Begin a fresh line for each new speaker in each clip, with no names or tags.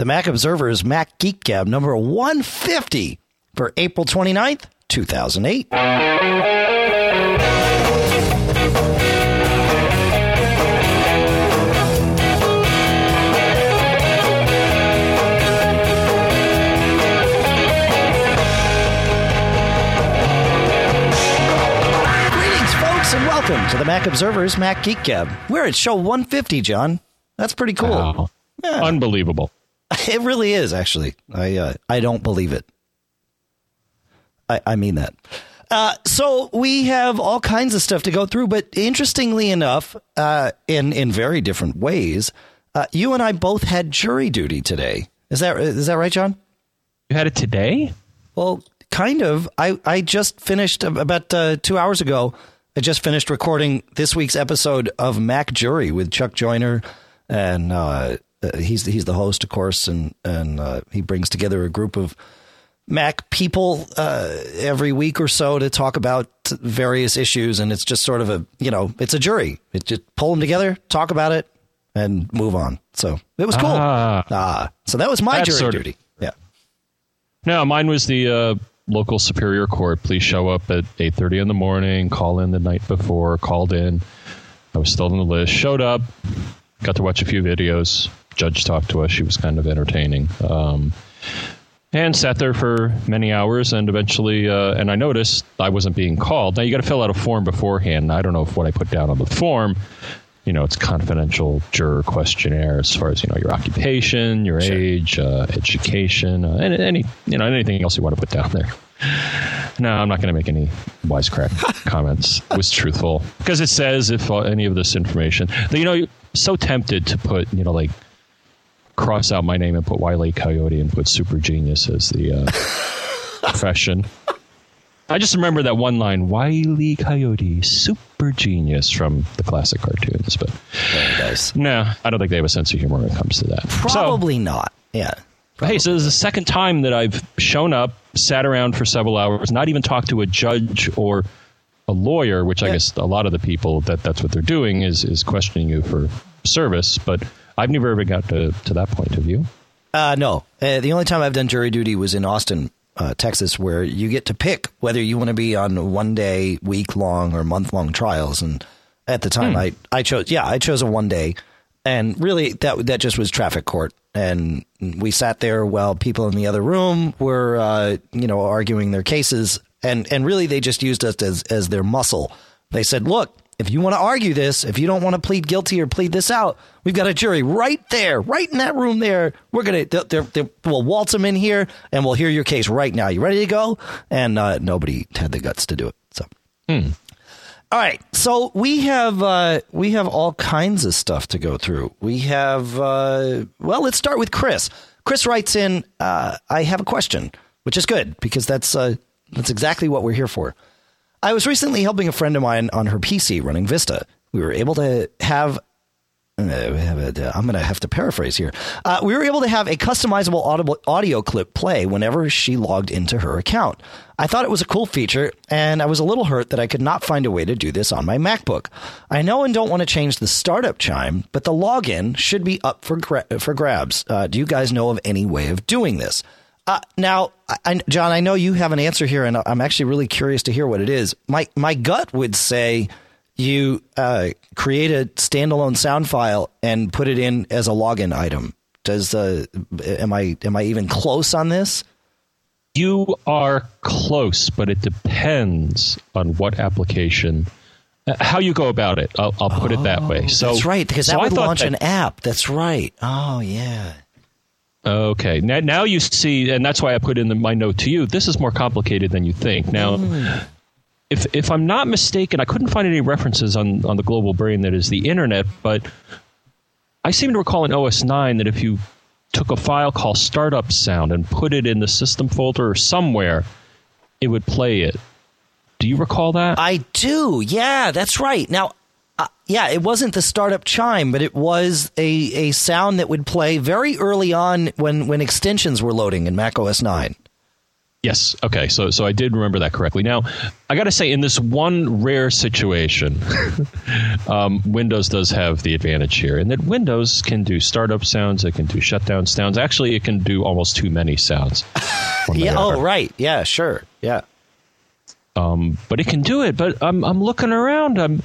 The Mac Observer's Mac Geek Gab number 150 for April 29th, 2008. Greetings, folks, and welcome to the Mac Observer's Mac Geek Gab. We're at show 150, John. That's pretty cool.
Wow.
Yeah.
Unbelievable.
It really is, actually. I uh, I don't believe it. I, I mean that. Uh, so we have all kinds of stuff to go through, but interestingly enough, uh, in in very different ways, uh, you and I both had jury duty today. Is that is that right, John?
You had it today?
Well, kind of. I, I just finished about uh, two hours ago. I just finished recording this week's episode of Mac Jury with Chuck Joiner, and uh, uh, he's he's the host, of course, and and uh, he brings together a group of Mac people uh, every week or so to talk about various issues, and it's just sort of a you know it's a jury. It just pull them together, talk about it, and move on. So it was cool.
Ah.
Ah, so that was my jury
sort of-
duty. Yeah.
No, mine was the uh, local superior court. Please show up at 8.30 in the morning, call in the night before, called in. I was still on the list, showed up, got to watch a few videos. Judge talked to us. She was kind of entertaining. Um, and sat there for many hours and eventually uh, and i noticed i wasn't being called now you got to fill out a form beforehand i don't know if what i put down on the form you know it's confidential juror questionnaire as far as you know your occupation your
Sure.
age uh, education uh, and any you know anything else you want to put down there no i'm not going to make any wisecrack comments it was truthful because it says if uh, any of this information you know you're so tempted to put you know like cross out my name and put Wiley Coyote and put Super Genius as the uh, profession. I just remember that one line, Wiley Coyote, Super Genius from the classic cartoons. But
Very nice.
no, I don't think they have a sense of humor when it comes to that.
Probably not. Yeah.
So, hey, so this is the second time that I've shown up, sat around for several hours, not even talked to a judge or a lawyer, which I guess a lot of the people that that's what they're doing is is questioning you for service. But I've never ever got to, to that point of view.
Uh, no. Uh, the only time I've done jury duty was in Austin, uh, Texas, where you get to pick whether you want to be on one day, week long, or month long trials. And at the time, I, I chose, yeah, I chose a one day. And really, that that just was traffic court. And we sat there while people in the other room were, uh, you know, arguing their cases. And, and really, they just used us as, as their muscle. They said, look, if you want to argue this, if you don't want to plead guilty or plead this out, we've got a jury right there, right in that room there. We're going to, we'll waltz them in here and we'll hear your case right now. You ready to go? And uh, nobody had the guts to do it. So. All right, so we have uh, we have all kinds of stuff to go through. We have uh, well, let's start with Chris. Chris writes in, uh, "I have a question," which is good because that's uh, that's exactly what we're here for. I was recently helping a friend of mine on her PC running Vista. We were able to have. uh, I'm going to have to paraphrase here. Uh, we were able to have a customizable audio clip play whenever she logged into her account. I thought it was a cool feature, and I was a little hurt that I could not find a way to do this on my MacBook. I know and don't want to change the startup chime, but the login should be up for gra- for grabs. Uh, do you guys know of any way of doing this? Uh, now, I, John, I know you have an answer here, and I'm actually really curious to hear what it is. My my gut would say you uh, create a standalone sound file and put it in as a login item. Does uh, am I am I even close on this?
You are close, but it depends on what application, uh, how you go about it. I'll, I'll put it that way. So
That's right, because
so
that would launch
that-
an app. That's right. Oh yeah.
Okay, now, now you see, and that's why I put in the, my note to you. This is more complicated than you think. Now, hmm. if if I'm not mistaken, I couldn't find any references on on the global brain that is the internet, but I seem to recall in OS 9 that if you took a file called startup sound and put it in the system folder or somewhere, it would play it. Do you recall that?
I do. Yeah, that's right. Now, uh, yeah, it wasn't the startup chime, but it was a, a sound that would play very early on when, when extensions were loading in Mac OS 9.
Yes. Okay. So so I did remember that correctly. Now I got to say, in this one rare situation, um, Windows does have the advantage here, in that Windows can do startup sounds, it can do shutdown sounds. Actually, it can do almost too many sounds.
yeah. Oh, right. Yeah. Sure. Yeah.
Um, but it can do it. But I'm I'm looking around. I'm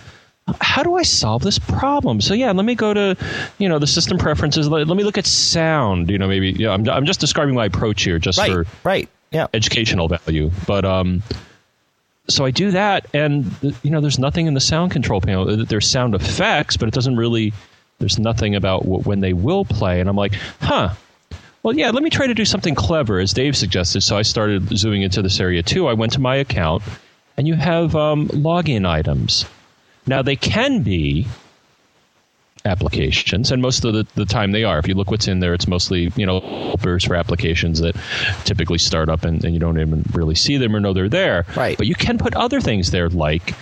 how do I solve this problem? So yeah, let me go to, you know, the system preferences. Let, let me look at sound. You know, maybe yeah, I'm I'm just describing my approach here, just
right,
for
right, yeah,
educational value. But um, so I do that, and you know, there's nothing in the sound control panel. There's sound effects, but it doesn't really. There's nothing about when they will play, and I'm like, huh. Well, yeah, let me try to do something clever, as Dave suggested. So I started zooming into this area too. I went to my account, and you have um, login items. Now, they can be applications, and most of the, the time they are. If you look what's in there, it's mostly you know helpers for applications that typically start up and, and you don't even really see them or know they're there.
Right.
But you can put other things there like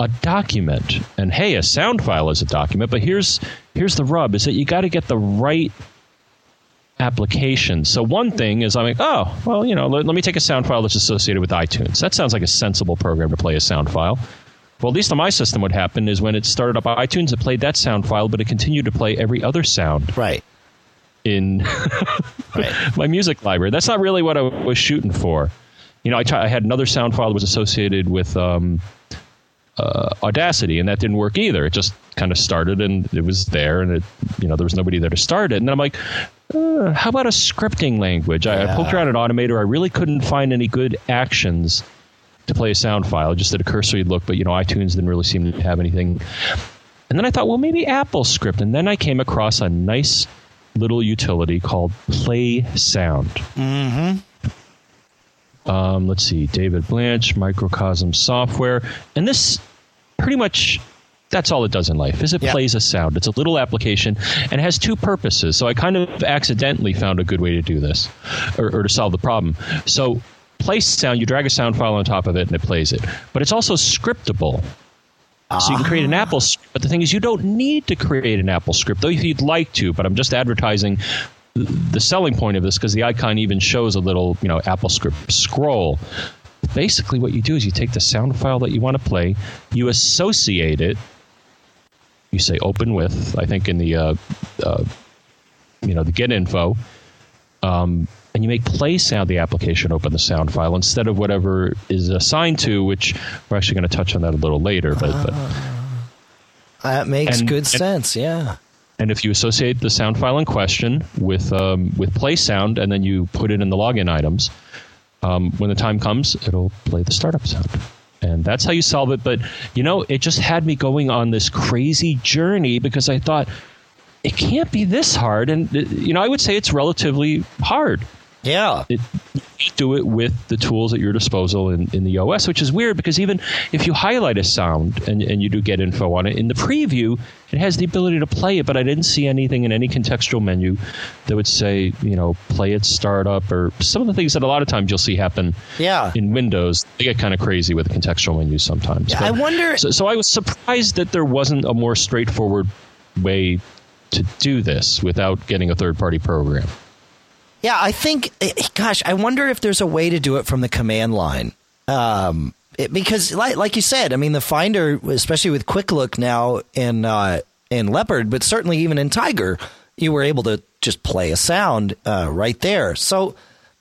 a document. And hey, a sound file is a document, but here's here's the rub: is that you got to get the right application. So one thing is I'm like, oh, well, you know, let, let me take a sound file that's associated with iTunes. That sounds like a sensible program to play a sound file. Well, at least on my system, what happened is when it started up iTunes, it played that sound file, but it continued to play every other sound.
Right.
In right. my music library. That's not really what I was shooting for. You know, I, t- I had another sound file that was associated with um, uh, Audacity, and that didn't work either. It just kind of started, and it was there, and it, you know, there was nobody there to start it. And then I'm like, uh, how about a scripting language? I, yeah. I poked around an Automator. I really couldn't find any good actions to play a sound file. Just did a cursory look, but you know, iTunes didn't really seem to have anything. And then I thought, well, maybe Apple Script. And then I came across a nice little utility called Play Sound.
Mm-hmm.
Um, let's see, David Blanch, Microcosm Software, and this pretty much that's all it does in life is it plays a sound it's a little application and it has two purposes so i kind of accidentally found a good way to do this or, or to solve the problem so place sound, you drag a sound file on top of it and it plays it. But it's also scriptable. So you can create an Apple script. But the thing is, you don't need to create an Apple script, though if you'd like to. But I'm just advertising the selling point of this because the icon even shows a little, you know, Apple script scroll. Basically, what you do is you take the sound file that you want to play, you associate it, you say open with, I think in the, uh, uh, you know, the get info. Um, and you make play sound the application open the sound file instead of whatever is assigned to, which we're actually going to touch on that a little later. But, uh, but
that makes and, good and, sense. Yeah.
And if you associate the sound file in question with um, with play sound, and then you put it in the login items, um, when the time comes, it'll play the startup sound. And that's how you solve it. But you know, it just had me going on this crazy journey because I thought it can't be this hard. And you know, I would say it's relatively hard.
Yeah.
It, do it with the tools at your disposal in, in the OS, which is weird because even if you highlight a sound and, and you do get info on it, in the preview, it has the ability to play it, but I didn't see anything in any contextual menu that would say, you know, play it startup or some of the things that a lot of times you'll see happen
yeah.
in Windows. They get kind of crazy with contextual menus sometimes.
Yeah, but, I wonder.
So, so I was surprised that there wasn't a more straightforward way to do this without getting a third party program.
Yeah, I think, eh, gosh, I wonder if there's a way to do it from the command line. Um, it, because, like, like you said, I mean, the Finder, especially with Quick Look now in uh, in Leopard, but certainly even in Tiger, you were able to just play a sound uh, right there. So,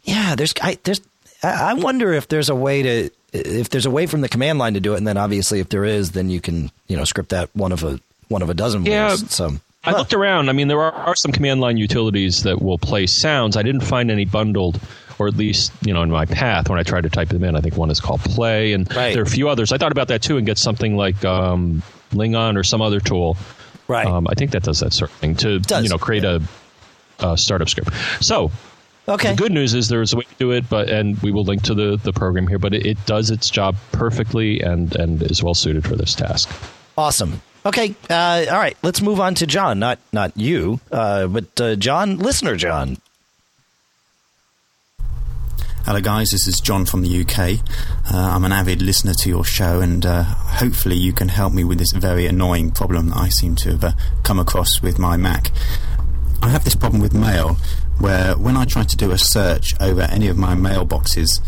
yeah, there's I, there's I wonder if there's a way to if there's a way from the command line to do it, and then obviously if there is, then you can you know script that one of a one of a dozen
yeah.
ways. So
I looked around. I mean, there are, are, some command line utilities that will play sounds. I didn't find any bundled, or at least you know in my path when I tried to type them in. I think one is called Play, and
right.
there are a few others. I thought about that too, and get something like um, Lingon or some other tool.
Right. Um,
I think that does that sort of thing to you know create yeah. a, a startup script. So.
Okay.
The good news is there is a way to do it, but and we will link to the, the program here. But it, it does its job perfectly and and is well suited for this task.
Awesome. Okay, uh, all right. Let's move on to John. Not not you, uh, but uh, John, listener John.
Hello, guys. This is John from the UK. Uh, I'm an avid listener to your show, and uh, hopefully, you can help me with this very annoying problem that I seem to have uh, come across with my Mac. I have this problem with mail where when I try to do a search over any of my mailboxes,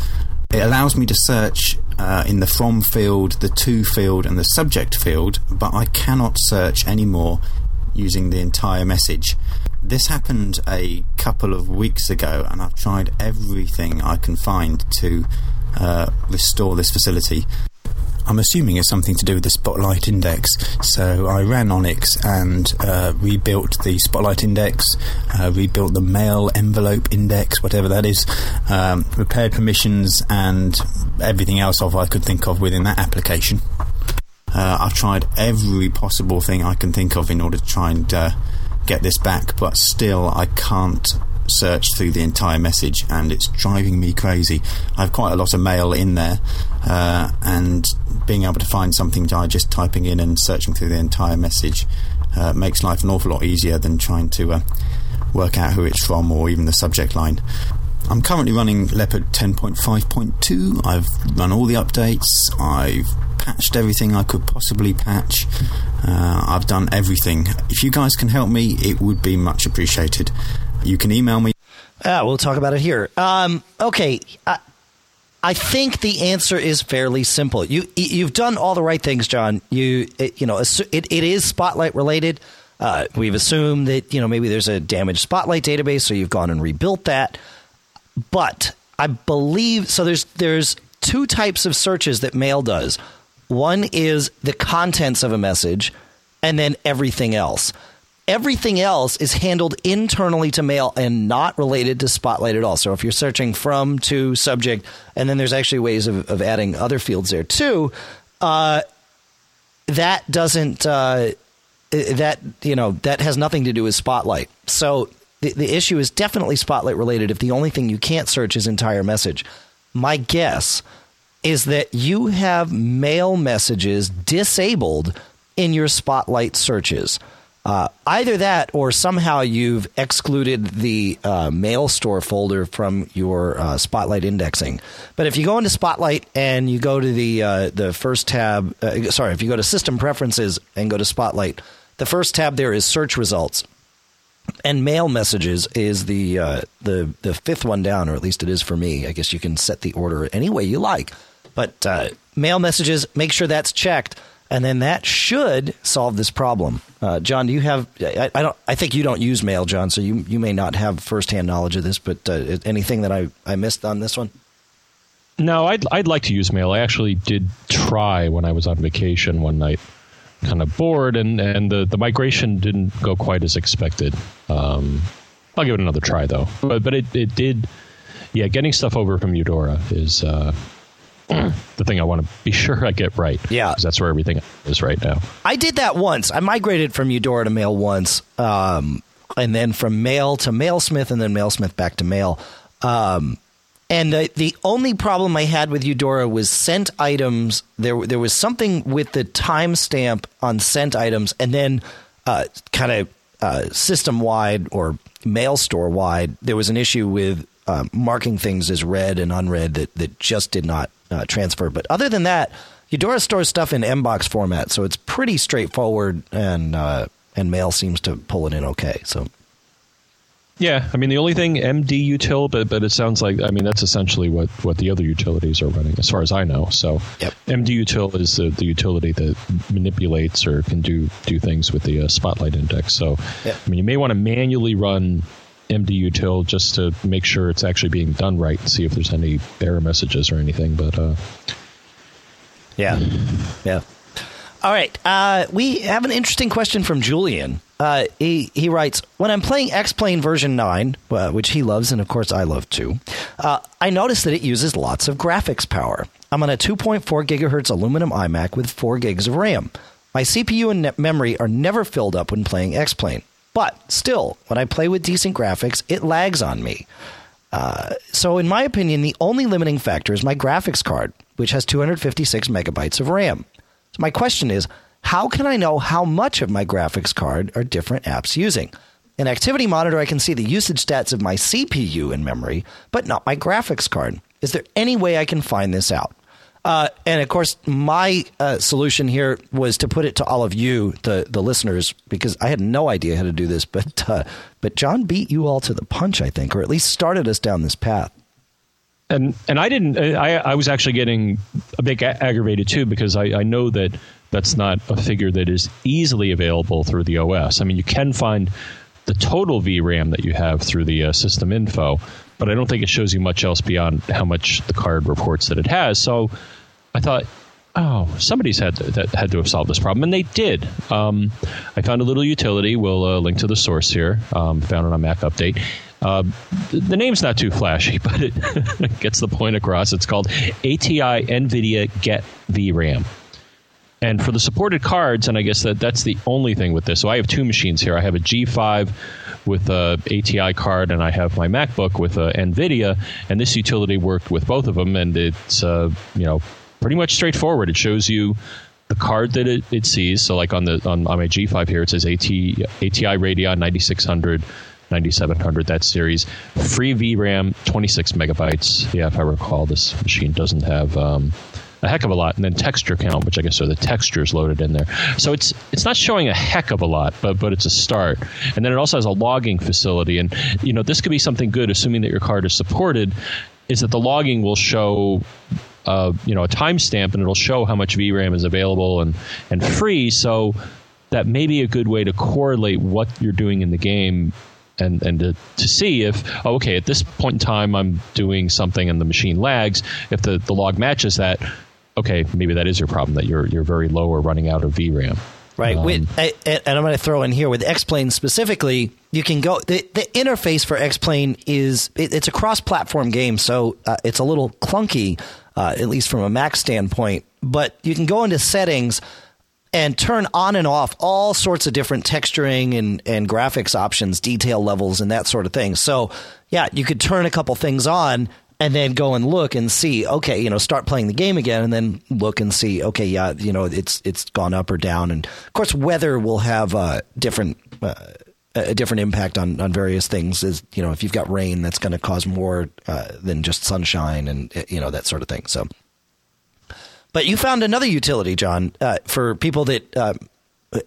it allows me to search uh, in the from field, the to field, and the subject field, but I cannot search anymore using the entire message. This happened a couple of weeks ago, and I've tried everything I can find to uh, restore this facility. I'm assuming it's something to do with the Spotlight Index. So I ran Onyx and uh, rebuilt the Spotlight Index, uh, rebuilt the Mail Envelope Index, whatever that is, um, repaired permissions and everything else of I could think of within that application. Uh, I've tried every possible thing I can think of in order to try and uh, get this back, but still I can't search through the entire message, and it's driving me crazy. I have quite a lot of mail in there, uh, and being able to find something by just typing in and searching through the entire message uh, makes life an awful lot easier than trying to uh, work out who it's from or even the subject line. I'm currently running Leopard 10.5.2. I've run all the updates. I've patched everything I could possibly patch. Uh, I've done everything. If you guys can help me, it would be much appreciated. You can email me.
Yeah, we'll talk about it here. Um, okay. I, I think the answer is fairly simple. You you've done all the right things, John. You it, you know it, it is Spotlight related. Uh, we've assumed that you know maybe there's a damaged Spotlight database, so you've gone and rebuilt that. But I believe so. There's there's two types of searches that Mail does. One is the contents of a message, and then everything else. Everything else is handled internally to mail and not related to Spotlight at all. So if you're searching from to subject, and then there's actually ways of, of adding other fields there too, uh, that doesn't uh, that you know that has nothing to do with Spotlight. So the, the issue is definitely Spotlight related. If the only thing you can't search is entire message, my guess is that you have mail messages disabled in your Spotlight searches. Uh, either that or somehow you've excluded the uh, mail store folder from your uh, Spotlight indexing. But if you go into Spotlight and you go to the uh, the first tab, uh, sorry, if you go to System Preferences and go to Spotlight, the first tab there is Search Results, and Mail Messages is the uh, the the fifth one down, or at least it is for me. I guess you can set the order any way you like, but Mail Messages, make sure that's checked and then that should solve this problem. Uh, John, do you have? I, I, don't. I think you don't use mail, John, so you you may not have firsthand knowledge of this. But uh, anything that I, I missed on this one?
No, I'd I'd like to use mail. I actually did try when I was on vacation one night, kind of bored, and and the the migration didn't go quite as expected. Um, I'll give it another try though. But but it it did. Yeah, getting stuff over from Eudora is. Uh, the thing I want to be sure I get right.
Yeah,
because that's where everything is right now.
I did that once. I migrated from Eudora to Mail once, um, and then from Mail to Mailsmith, and then Mailsmith back to Mail. Um, and the, the only problem I had with Eudora was sent items. There, there was something with the timestamp on sent items, and then uh, kind of uh, system wide or mail store wide, there was an issue with uh, marking things as read and unread that, that just did not uh, transfer. But other than that, Eudora stores stuff in MBOX format, so it's pretty straightforward, and uh, and Mail seems to pull it in okay. So.
Yeah, I mean the only thing MD util, but but it sounds like I mean that's essentially what, what the other utilities are running, as far as I know. So
yep.
MD util is the, the utility that manipulates or can do do things with the uh, Spotlight index. So
yep.
I mean you may want to manually run MD util just to make sure it's actually being done right and see if there's any error messages or anything. But uh,
yeah, yeah. All right, uh, we have an interesting question from Julian. Uh, he he writes, when I'm playing X-Plane version nine, uh, which he loves, and of course I love too, uh, I notice that it uses lots of graphics power. I'm on a 2.4 gigahertz aluminum iMac with 4 gigs of RAM. My CPU and memory are never filled up when playing X-Plane. But still, when I play with decent graphics, it lags on me. Uh, so, in my opinion, the only limiting factor is my graphics card, which has 256 megabytes of RAM. So, my question is how can I know how much of my graphics card are different apps using? In Activity Monitor, I can see the usage stats of my CPU and memory, but not my graphics card. Is there any way I can find this out? Uh, and of course, my uh, solution here was to put it to all of you, the the listeners, because I had no idea how to do this. But uh, but John beat you all to the punch, I think, or at least started us down this path.
and and I didn't. I I was actually getting a bit aggravated too because I, I know that that's not a figure that is easily available through the OS. I mean, you can find the total VRAM that you have through the uh, system info, but I don't think it shows you much else beyond how much the card reports that it has. So I thought, oh, somebody's had to, that had to have solved this problem, and they did. Um, I found a little utility. We'll uh, link to the source here. Um, found it on Mac Update. Uh, the name's not too flashy, but it gets the point across. It's called ATI NVIDIA Get VRAM. And for the supported cards, and I guess that that's the only thing with this. So I have two machines here. I have a G5 with a ATI card, and I have my MacBook with a NVIDIA. And this utility worked with both of them, and it's uh, you know pretty much straightforward. It shows you the card that it, it sees. So like on the on, on my G5 here, it says AT, ATI Radeon 9600. 9700 that series free vram 26 megabytes yeah if i recall this machine doesn't have um, a heck of a lot, and then texture count, which I guess are the textures loaded in there. So it's it's not showing a heck of a lot, but but it's a start. And then it also has a logging facility, and you know this could be something good, assuming that your card is supported. Is that the logging will show uh, you know a timestamp and it'll show how much VRAM is available and and free. So that may be a good way to correlate what you're doing in the game and and to, to see if oh, okay at this point in time I'm doing something and the machine lags. If the, the log matches that, okay, maybe that is your problem that you're you're very low or running out of VRAM.
Right, um, with, and I'm going to throw in here with X-Plane specifically. You can go the, the interface for X-Plane is it, it's a cross-platform game, so uh, it's a little clunky, uh, at least from a Mac standpoint. But you can go into settings and turn on and off all sorts of different texturing and, and graphics options, detail levels, and that sort of thing. So, yeah, you could turn a couple things on and then go and look and see okay you know start playing the game again and then look and see okay yeah you know it's it's gone up or down. And of course weather will have uh, different uh, a different impact on, on various things. Is you know if you've got rain that's going to cause more uh, than just sunshine and you know that sort of thing. So but you found another utility john uh, for people that uh,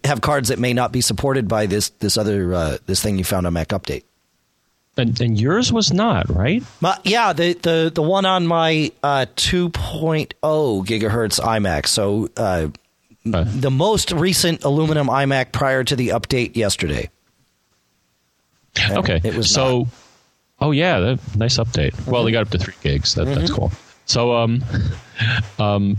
have cards that may not be supported by this this other uh, this thing you found on mac update
and, and yours was not, right?
My, yeah, the, the, the one on my uh, 2.0 gigahertz iMac. So uh, uh. the most recent aluminum iMac prior to the update yesterday.
And okay. It was so. Not. Oh yeah, that, nice update. Mm-hmm. Well, they got up to three gigs. That, mm-hmm. That's cool. So um, um,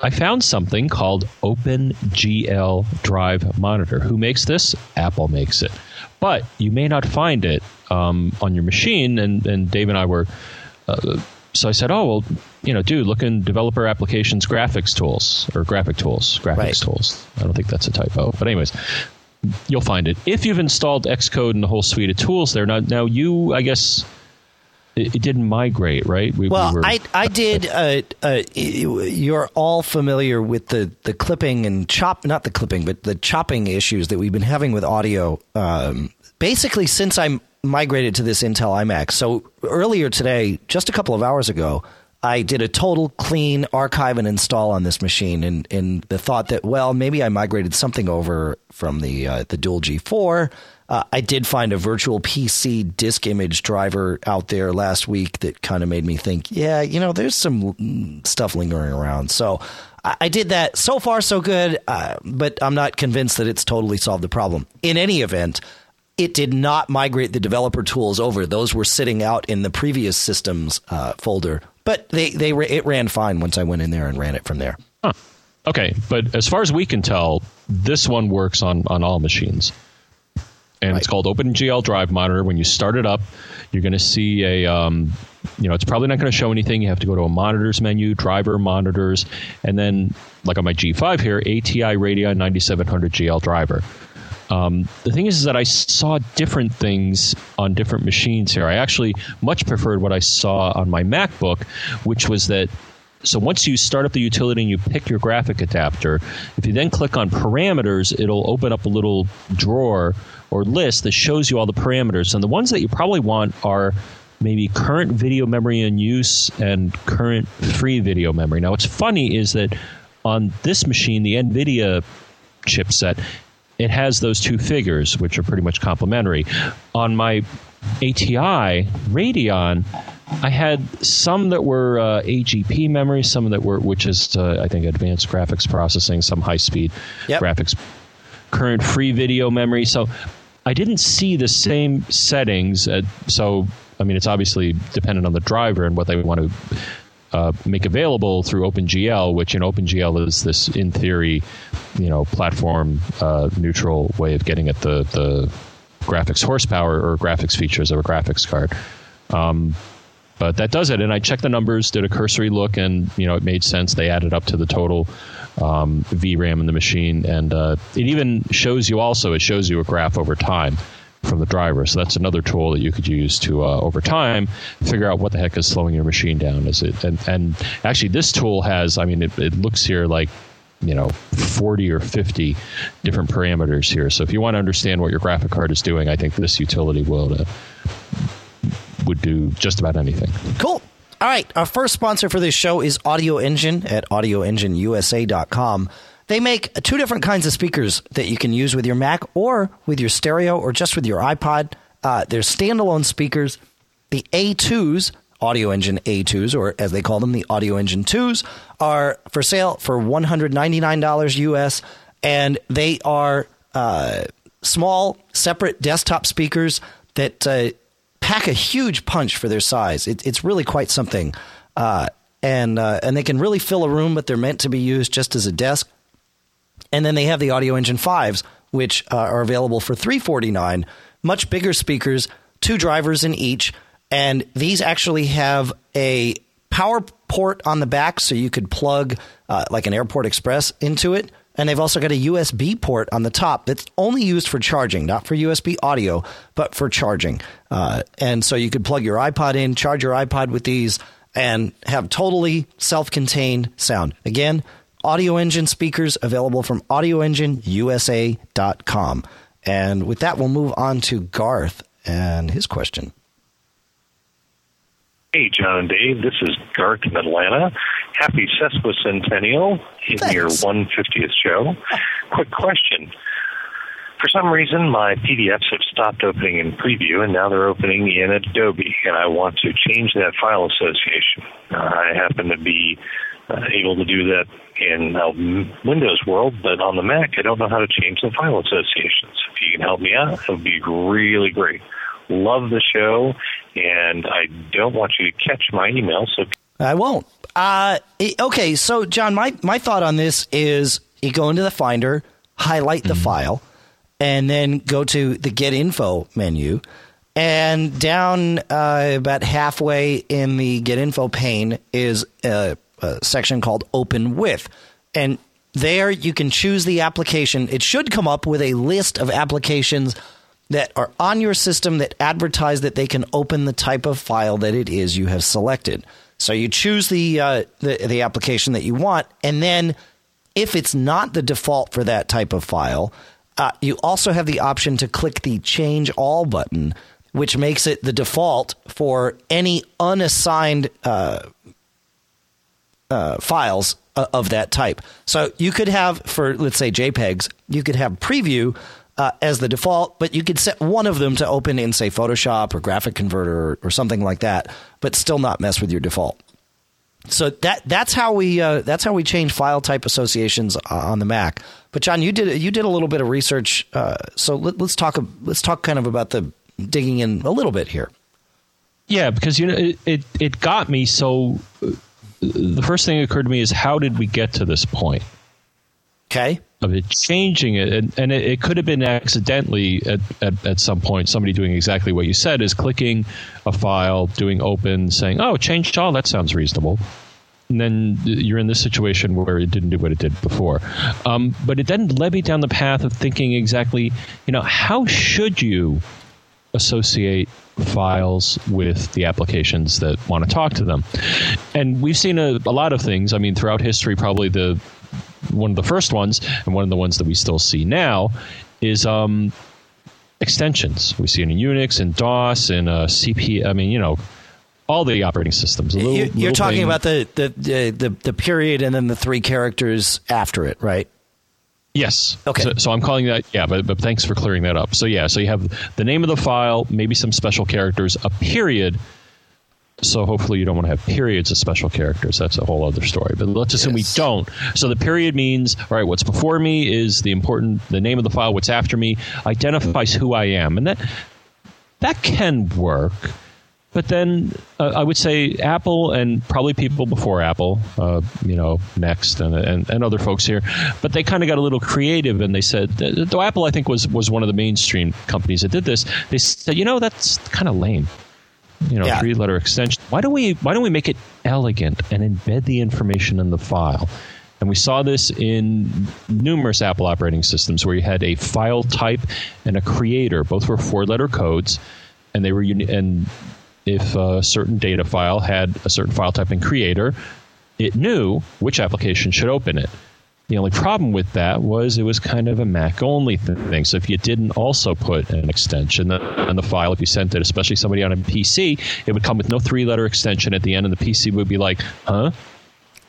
I found something called OpenGL Driver Monitor. Who makes this? Apple makes it but you may not find it um, on your machine. And, and Dave and I were, uh, so I said, oh, well, you know, dude, look in developer applications graphics tools or graphic tools, graphics right. tools. I don't think that's a typo. But, anyways, you'll find it. If you've installed Xcode and the whole suite of tools there, now, now you, I guess, it, it didn't migrate, right?
We, well, we were, I I did. Uh, uh, you're all familiar with the the clipping and chop, not the clipping, but the chopping issues that we've been having with audio. Um, basically, since I migrated to this Intel iMac. So earlier today, just a couple of hours ago. I did a total clean archive and install on this machine, and in the thought that well, maybe I migrated something over from the uh, the Dual G4 uh, I did find a virtual PC disk image driver out there last week that kind of made me think, yeah, you know, there's some stuff lingering around. So I, I did that. So far, so good, uh, but I'm not convinced that it's totally solved the problem. In any event, it did not migrate the developer tools over. Those were sitting out in the previous systems uh, folder, but they, they it ran fine once I went in there and ran it from there.
Huh. Okay, but as far as we can tell, this one works on, on all machines and right. it's called OpenGL Driver Monitor. When you start it up, you're going to see a, um, you know, it's probably not going to show anything. You have to go to a monitors menu, driver monitors, and then, like on my G5 here, ATI Radeon 9700 GL driver. Um, the thing is, is that I saw different things on different machines here. I actually much preferred what I saw on my MacBook, which was that so once you start up the utility and you pick your graphic adapter, if you then click on parameters, it'll open up a little drawer or list that shows you all the parameters. And the ones that you probably want are maybe current video memory in use and current free video memory. Now, what's funny is that on this machine, the NVIDIA chipset, it has those two figures, which are pretty much complementary. On my ATI Radeon, I had some that were uh, AGP memory, some that were, which is uh, I think advanced graphics processing, some high speed yep. graphics, current free video memory. So I didn't see the same settings. At, so I mean, it's obviously dependent on the driver and what they want to uh, make available through OpenGL, which in OpenGL is this, in theory, you know, platform uh, neutral way of getting at the the graphics horsepower or graphics features of a graphics card. Um, but that does it. And I checked the numbers, did a cursory look, and you know it made sense. They added up to the total um, VRAM in the machine, and uh, it even shows you also it shows you a graph over time from the driver. So that's another tool that you could use to uh, over time figure out what the heck is slowing your machine down. Is it and and actually this tool has I mean it, it looks here like you know 40 or 50 different parameters here. So if you want to understand what your graphic card is doing, I think this utility will uh, would do just about anything.
Cool. All right, our first sponsor for this show is Audio Engine at audioengineusa.com. They make two different kinds of speakers that you can use with your Mac or with your stereo or just with your iPod. Uh, they're standalone speakers. The A2s, Audio Engine A2s, or as they call them, the Audio Engine 2s, are for sale for $199 US, and they are uh, small, separate desktop speakers that uh, pack a huge punch for their size. It, it's really quite something. Uh, and uh, and they can really fill a room, but they're meant to be used just as a desk. And then they have the Audio Engine fives, which uh, are available for three forty nine. Much bigger speakers, two drivers in each, and these actually have a power port on the back, so you could plug uh, like an Airport Express into it. And they've also got a USB port on the top that's only used for charging, not for USB audio, but for charging. Uh, and so you could plug your iPod in, charge your iPod with these, and have totally self contained sound. Again, Audio Engine speakers available from audioengineusa.com. And with that, we'll move on to Garth and his question.
Hey, John and Dave. This is Garth in Atlanta. Happy sesquicentennial in Thanks. your 150th show. Quick question. For some reason, my PDFs have stopped opening in Preview, and now they're opening in Adobe, and I want to change that file association. Uh, I happen to be uh, able to do that in uh, Windows world, but on the Mac, I don't know how to change the file associations. If you can help me out, it would be really great. Love the show, and I don't want you to catch my email. So
I won't. Uh, okay, so John, my my thought on this is you go into the Finder, highlight the mm-hmm. file, and then go to the Get Info menu. And down uh, about halfway in the Get Info pane is a, a section called Open With. And there you can choose the application. It should come up with a list of applications that are on your system that advertise that they can open the type of file that it is you have selected. So you choose the, uh, the, the application that you want, and then if it's not the default for that type of file, uh, you also have the option to click the Change All button, which makes it the default for any unassigned uh, uh files uh, of that type. So you could have, for let's say JPEGs, you could have preview uh, as the default, but you could set one of them to open in, say, Photoshop or Graphic Converter or, or something like that, but still not mess with your default. So that that's how we uh, that's how we change file type associations on the Mac. But John, you did you did a little bit of research, uh, so let, us talk let's talk kind of about the digging in a little bit here.
Yeah, because you know it it, it got me. So uh, the first thing that occurred to me is how did we get to this point?
Okay
of it changing it. And, and it, it, could have been accidentally at, at, at, some point somebody doing exactly what you said is clicking a file doing open saying oh change all. That sounds reasonable. And then you're in this situation where it didn't do what it did before. Um, but it then led me down the path of thinking exactly you know how should you associate files with the applications that want to talk to them? And we've seen a, a lot of things. I mean throughout history probably the one of the first ones, and one of the ones that we still see now, is um, extensions. We see it in Unix and DOS and uh, CP. I mean, you know, all the operating systems.
Little, you're, you're talking thing. about the, the, the the period and then the three characters after it, right?
Yes.
Okay.
So, so I'm calling that, yeah, but, but thanks for clearing that up. So, yeah, so you have the name of the file, maybe some special characters, a period. So, hopefully, you don't want to have periods of special characters. That's a whole other story. But let's assume
Yes.
we don't. So, the period means, all right, what's before me is the important, the name of the file, what's after me identifies who I am. And that, that can work. But then uh, I would say Apple and probably people before Apple, uh, you know, Next and, and, and other folks here, but they kind of got a little creative and they said, though Apple I think was, was one of the mainstream companies that did this, they said, you know, that's kind of lame. You know,
Yeah.
three letter extension. Why don't we why don't we make it elegant and embed the information in the file? And we saw this in numerous Apple operating systems where you had a file type and a creator. Both were four letter codes, and they were uni- and if a certain data file had a certain file type and creator, it knew which application should open it. The only problem with that was it was kind of a Mac only thing. So if you didn't also put an extension on the file, if you sent it, especially somebody on a PC, it would come with no three letter extension at the end, and the PC would be like, huh?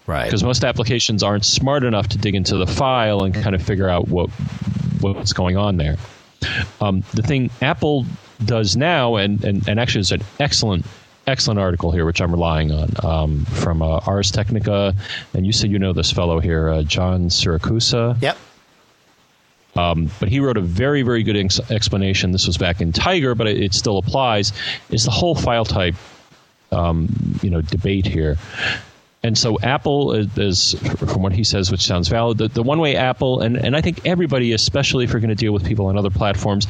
Right.
because most applications aren't smart enough to dig into the file and kind of figure out what what's going on there. Um, the thing Apple does now, and, and, and actually there's an excellent excellent article here which I'm relying on um, from uh, Ars Technica, and you said you know this fellow here, uh, John Siracusa.
Yep.
Um, but he wrote a very, very good ex- explanation. This was back in Tiger, but it, it still applies. Is the whole file type, um, you know, debate here? And so Apple is, is, from what he says, which sounds valid. The, the one way Apple, and, and I think everybody, especially if you're going to deal with people on other platforms,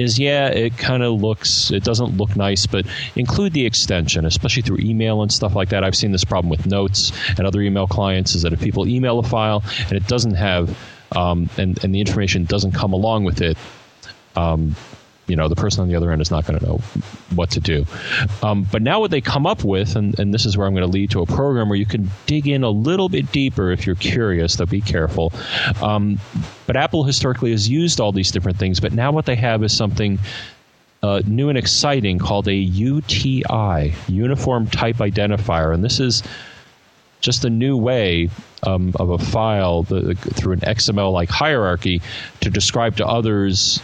is yeah, it kind of looks, it doesn't look nice, but include the extension, especially through email and stuff like that. I've seen this problem with Notes and other email clients, is that if people email a file and it doesn't have, um, and, and the information doesn't come along with it, um, you know the person on the other end is not going to know what to do. Um, but now what they come up with, and, and this is where I'm going to lead to a program where you can dig in a little bit deeper if you're curious. Though be careful. Um, but Apple historically has used all these different things, but now what they have is something. Uh, new and exciting called a UTI, Uniform Type Identifier, and this is just a new way um, of a file the, through an XML like hierarchy to describe to others,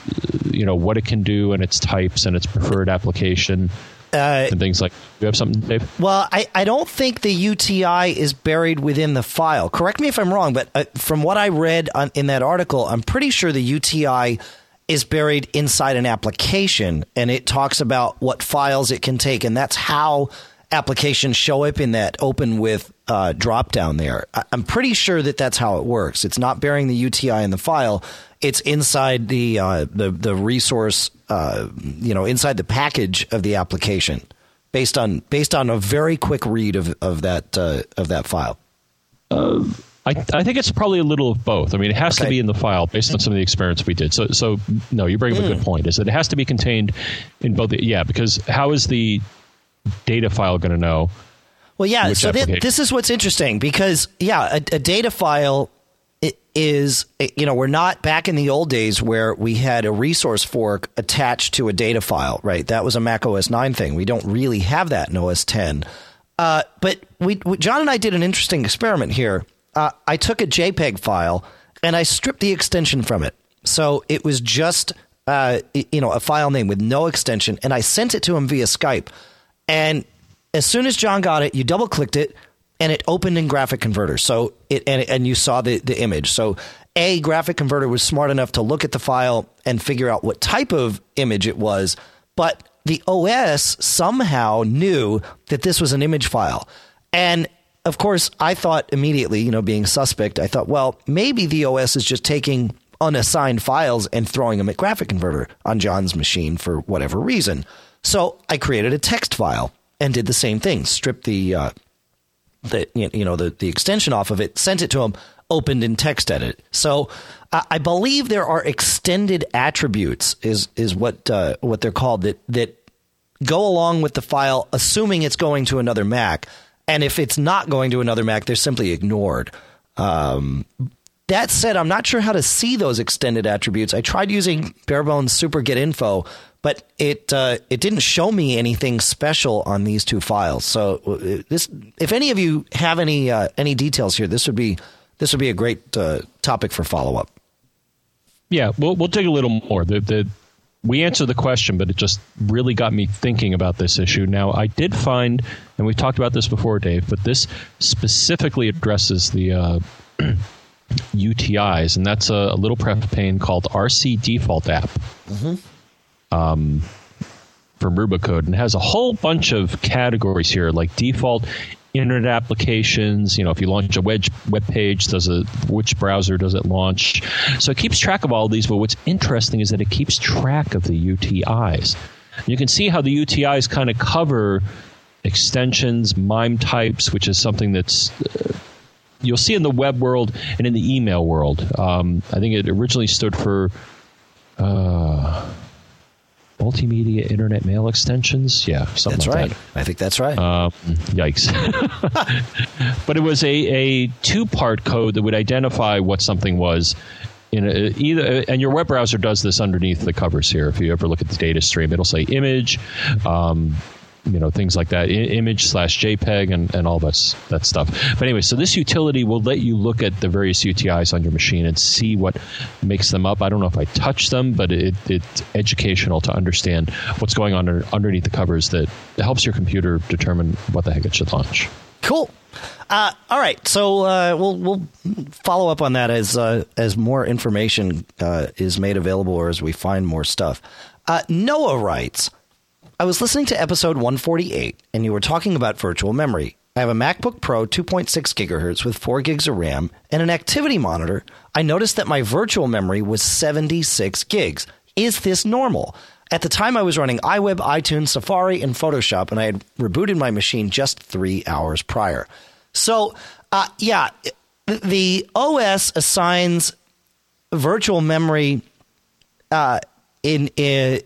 you know, what it can do and its types and its preferred application
Uh,
and things like. You have something, Dave?
Well, I, I don't think the UTI is buried within the file. Correct me if I'm wrong, but uh, from what I read on, in that article, I'm pretty sure the UTI is buried inside an application and it talks about what files it can take. And that's how applications show up in that open with uh, drop down there. I, I'm pretty sure that that's how it works. It's not bearing the UTI in the file. It's inside the uh, the the resource, uh, you know, inside the package of the application based on based on a very quick read of of that uh, of that file.
I, I think it's probably a little of both. I mean, it has to be in the file based on some of the experiments we did. So, so no, you bring up a good point. Is that it has to be contained in both? The, yeah, because how is the data file going to know?
Well, yeah. So
application?
this is what's interesting because yeah, a, a data file is you know we're not back in the old days where we had a resource fork attached to a data file, right? That was a Mac OS nine thing. We don't really have that in OS ten. Uh, but we, we John and I did an interesting experiment here. Uh, I took a JPEG file and I stripped the extension from it, so it was just uh, you know a file name with no extension, and I sent it to him via Skype. And as soon as John got it, you double clicked it, and it opened in Graphic Converter. So it and, and you saw the the image. So a Graphic Converter was smart enough to look at the file and figure out what type of image it was, but the OS somehow knew that this was an image file. And of course, I thought immediately, you know, being suspect, I thought, well, maybe the OS is just taking unassigned files and throwing them at Graphic Converter on John's machine for whatever reason. So I created a text file and did the same thing. Stripped the uh, the you know the the extension off of it, sent it to him, opened in text edit. So I believe there are extended attributes is is what uh, what they're called that that go along with the file, assuming it's going to another Mac. And if it's not going to another Mac, they're simply ignored. Um, that said, I'm not sure how to see those extended attributes. I tried using Barebones Super Get Info, but it uh, it didn't show me anything special on these two files. So uh, this, if any of you have any uh, any details here, this would be this would be a great uh, topic for follow up.
Yeah, we'll we'll dig a little more. The the we answered the question, but it just really got me thinking about this issue. Now, I did find, and we've talked about this before, Dave, but this specifically addresses the uh, UTIs, and that's a, a, little pref pane called RC Default app mm-hmm. um, from Rubicode, and has a whole bunch of categories here, like default internet applications. You know, if you launch a web web page, does it which browser does it launch? So it keeps track of all of these. But what's interesting is that it keeps track of the UTIs. You can see how the UTIs kind of cover extensions, MIME types, which is something that's uh, you'll see in the web world and in the email world. Um, I think it originally stood for. Uh, multimedia internet mail extensions. Yeah, something
that's
like
right.
that.
I think that's right.
Um, yikes. but it was a, a two part code that would identify what something was. In a, either, and your web browser does this underneath the covers here. If you ever look at the data stream, it'll say image, um, you know things like that I- image slash jpeg and, and all that, that stuff. But anyway so this utility will let you look at the various utis on your machine and see what makes them up. I don't know if i touch them but it, it's educational to understand what's going on underneath the covers that helps your computer determine what the heck it should launch.
Cool. Uh, all right, so uh, we'll we'll follow up on that as uh, as more information uh, is made available or as we find more stuff. Uh, Noah writes, I was listening to episode 148, and you were talking about virtual memory. I have a MacBook Pro 2.6 gigahertz with 4 gigs of RAM and an activity monitor. I noticed that my virtual memory was 76 gigs. Is this normal? At the time, I was running iWeb, iTunes, Safari, and Photoshop, and I had rebooted my machine just three hours prior. So, uh, yeah, the OS assigns virtual memory uh, in, in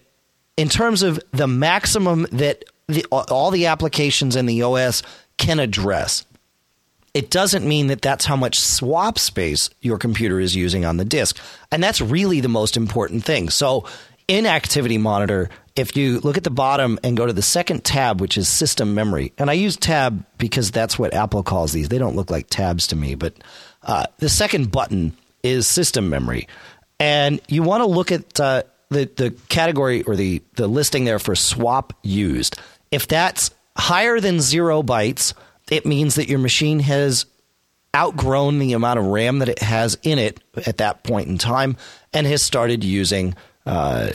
in terms of the maximum that the, all the applications in the OS can address. It doesn't mean that that's how much swap space your computer is using on the disk. And that's really the most important thing. So, in Activity Monitor, if you look at the bottom and go to the second tab, which is System Memory, and I use tab because that's what Apple calls these. They don't look like tabs to me, but uh, the second button is System Memory. And you want to look at uh, the, the category or the, the listing there for swap used. If that's higher than zero bytes, it means that your machine has outgrown the amount of RAM that it has in it at that point in time and has started using uh,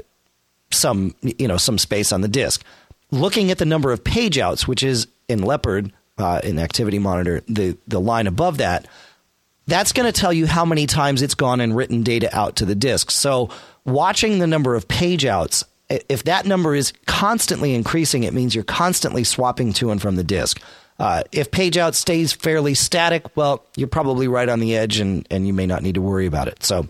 some you know some space on the disk. Looking at the number of page outs, which is in Leopard uh, in Activity Monitor, the the line above that, that's going to tell you how many times it's gone and written data out to the disk. So watching the number of page outs, if that number is constantly increasing, it means you're constantly swapping to and from the disk. Uh, if page out stays fairly static, well, you're probably right on the edge and, and you may not need to worry about it. So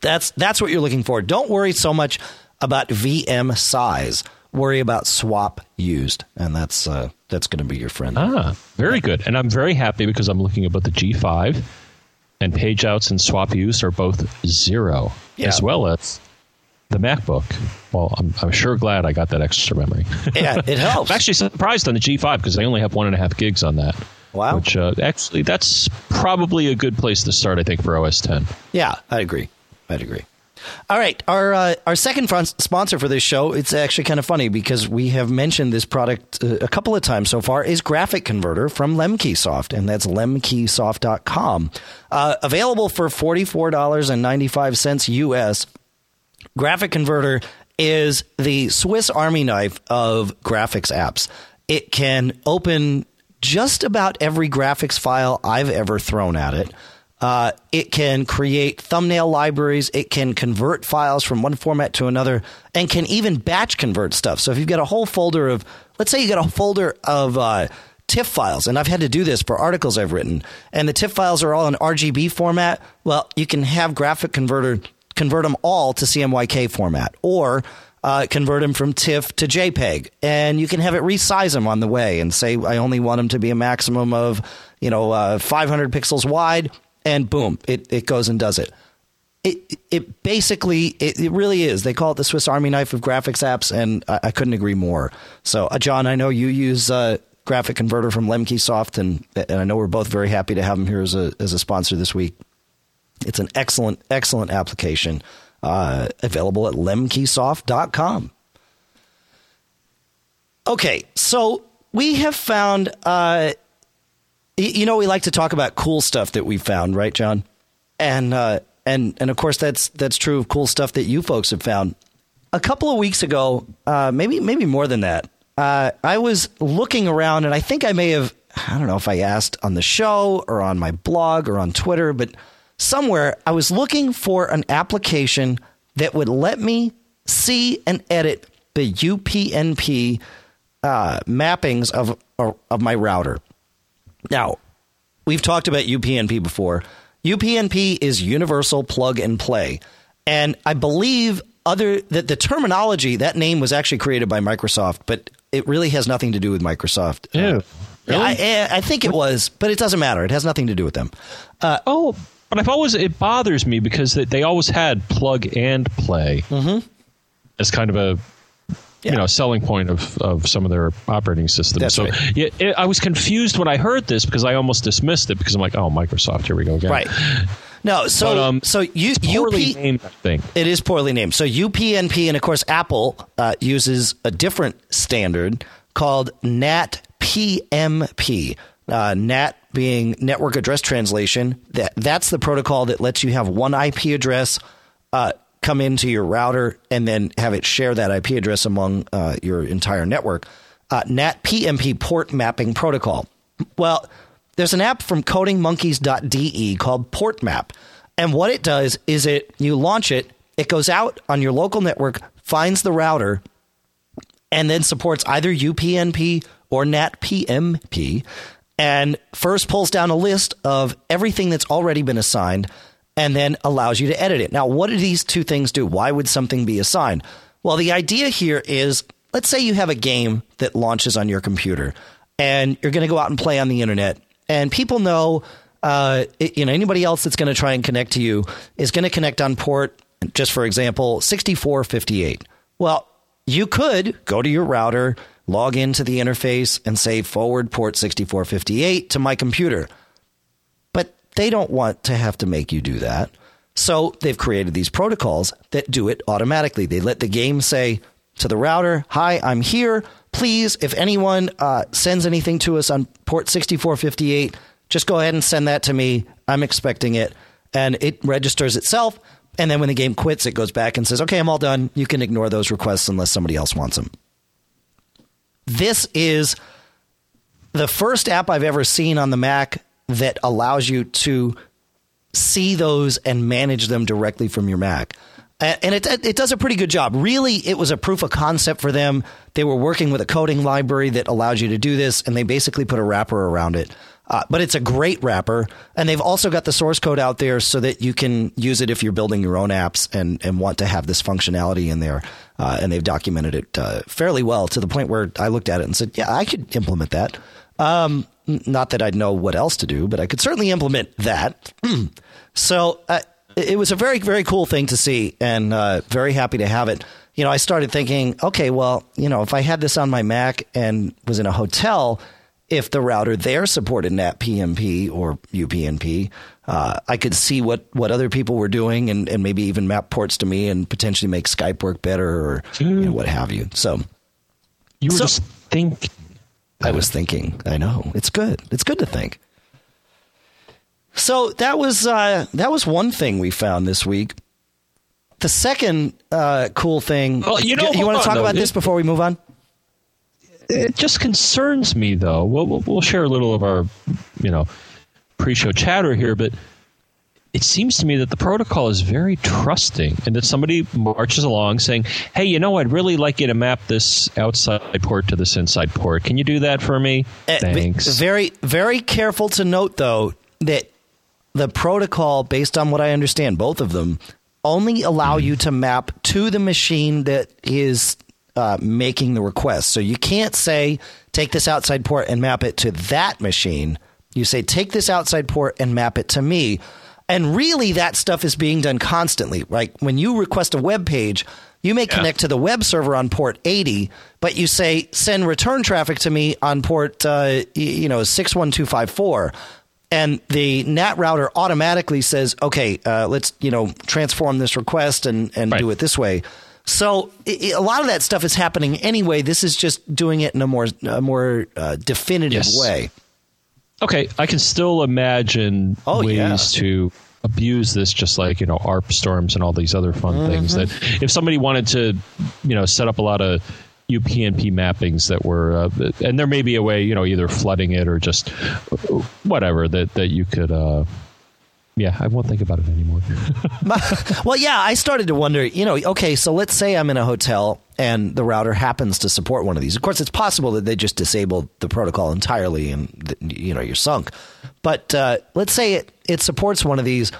that's, that's what you're looking for. Don't worry so much about VM size. Worry about swap used, and that's uh, that's going to be your friend.
Ah, very good. And I'm very happy because I'm looking about the G5 and page outs and swap use are both zero, yeah. as well as the MacBook. Well, I'm, I'm sure glad I got that extra memory.
Yeah, it helps.
I'm actually surprised on the G5 because they only have one and a half gigs on that.
Wow.
Which uh, actually, that's probably a good place to start, I think, for OS 10.
Yeah, I'd agree. I'd agree. All right, our uh, our second sponsor for this show. It's actually kind of funny because we have mentioned this product uh, a couple of times so far. Is Graphic Converter from Lemkesoft, and that's lemkesoft.com. Uh, available for forty four dollars and ninety five cents US. Graphic Converter is the Swiss Army knife of graphics apps. It can open just about every graphics file I've ever thrown at it. Uh, it can create thumbnail libraries. It can convert files from one format to another and can even batch convert stuff. So if you've got a whole folder of, let's say you got a folder of uh, TIFF files, and I've had to do this for articles I've written, and the TIFF files are all in RGB format. Well, you can have Graphic Converter convert them all to CMYK format or uh, convert them from TIFF to JPEG. And you can have it resize them on the way and say, I only want them to be a maximum of, you know, uh, 500 pixels wide and boom, it, it goes and does it. It, it basically it, it, really is. They call it the Swiss Army knife of graphics apps, and I, I couldn't agree more. So, uh, John, I know you use uh, Graphic Converter from Lemkesoft, and and I know we're both very happy to have him here as a as a sponsor this week. It's an excellent excellent application. uh, available at lemkesoft.com. Okay, so we have found, uh, you know, we like to talk about cool stuff that we found, right, John? And uh, and and of course, that's that's true of cool stuff that you folks have found. A couple of weeks ago, uh, maybe maybe more than that, uh, I was looking around, and I think I may have I don't know if I asked on the show or on my blog or on Twitter, but somewhere I was looking for an application that would let me see and edit the UPnP uh, mappings of of my router. Now, we've talked about UPnP before. UPnP is universal plug and play, and I believe other that the terminology that name was actually created by Microsoft, but it really has nothing to do with Microsoft.
Yeah. Really?
I, I, think it was, but it doesn't matter. It has nothing to do with them.
Uh, oh, but I've always it bothers me because they, they always had plug and play
mm-hmm.
as kind of a yeah. you know selling point of, of some of their operating systems.
That's
so
right.
yeah, it, I was confused when I heard this because I almost dismissed it because I'm like, oh, Microsoft, here we go again.
Right. No, so
but, um,
so you
poorly
UP,
named thing.
It is poorly named. So UPnP, and of course Apple uh, uses a different standard called NAT-PMP. Uh, NAT being network address translation. That that's the protocol that lets you have one IP address uh, come into your router and then have it share that IP address among uh, your entire network. Uh, NAT PMP port mapping protocol. Well, there's an app from codingmonkeys.de called PortMap. And what it does is it you launch it, it goes out on your local network, finds the router, and then supports either UPnP or NAT-PMP, and first pulls down a list of everything that's already been assigned and then allows you to edit it. Now, what do these two things do? Why would something be assigned? Well, the idea here is let's say you have a game that launches on your computer and you're going to go out and play on the internet, and people know. Uh, you know, anybody else that's going to try and connect to you is going to connect on port, just for example, 6458. Well, you could go to your router, log into the interface, and say forward port 6458 to my computer they don't want to have to make you do that. So they've created these protocols that do it automatically. They let the game say to the router, Hi, I'm here. Please, if anyone uh, sends anything to us on port 6458, just go ahead and send that to me. I'm expecting it. And it registers itself. And then when the game quits, it goes back and says, Okay, I'm all done. You can ignore those requests unless somebody else wants them. This is the first app I've ever seen on the Mac that allows you to see those and manage them directly from your Mac. And it, it does a pretty good job. Really, it was a proof of concept for them. They were working with a coding library that allows you to do this, and they basically put a wrapper around it. Uh, but it's a great wrapper, and they've also got the source code out there so that you can use it if you're building your own apps and, and want to have this functionality in there. Uh, and they've documented it uh, fairly well to the point where I looked at it and said, "Yeah, I could implement that." Um, not that I'd know what else to do, but I could certainly implement that. so uh, it was a very, very cool thing to see and uh, very happy to have it. You know, I started thinking, okay, well, you know, if I had this on my Mac and was in a hotel, if the router there supported NAT PMP or UPnP, uh, I could see what, what other people were doing and, and maybe even map ports to me and potentially make Skype work better or you know, what have you. So
you were so, just thinking
I was thinking. I know it's good. It's good to think. So that was uh, that was one thing we found this week. The second uh, cool thing.
Well, you know,
you, you want to talk about this before we move on?
It just concerns me, though. We'll, we'll share a little of our, you know, pre-show chatter here, but it seems to me that the protocol is very trusting and that somebody marches along saying, Hey, you know, I'd really like you to map this outside port to this inside port. Can you do that for me? Uh, Thanks.
Very, very careful to note, though, that the protocol, based on what I understand, both of them, only allow mm. you to map to the machine that is uh, making the request. So you can't say, take this outside port and map it to that machine. You say, take this outside port and map it to me and really, that stuff is being done constantly. Like when you request a web page, you may connect to the web server on port 80, but you say send return traffic to me on port uh, you know 61254. and the NAT router automatically says, "Okay, uh, let's you know transform this request and and
Right.
do it this way." So a lot of that stuff is happening anyway. This is just doing it in a more a more uh, definitive
Yes.
way.
Okay, I can still imagine
Oh,
ways
yeah.
to abuse this, just like you know ARP storms and all these other fun things. That
Mm-hmm.
if somebody wanted to, you know, set up a lot of UPnP mappings that were, uh, and there may be a way, you know, either flooding it or just whatever that that you could. Uh, yeah, I won't think about it anymore.
well, yeah, I started to wonder, you know, okay, so let's say I'm in a hotel and the router happens to support one of these. Of course, it's possible that they just disabled the protocol entirely and, you know, you're sunk. But uh, let's say it, it supports one of these.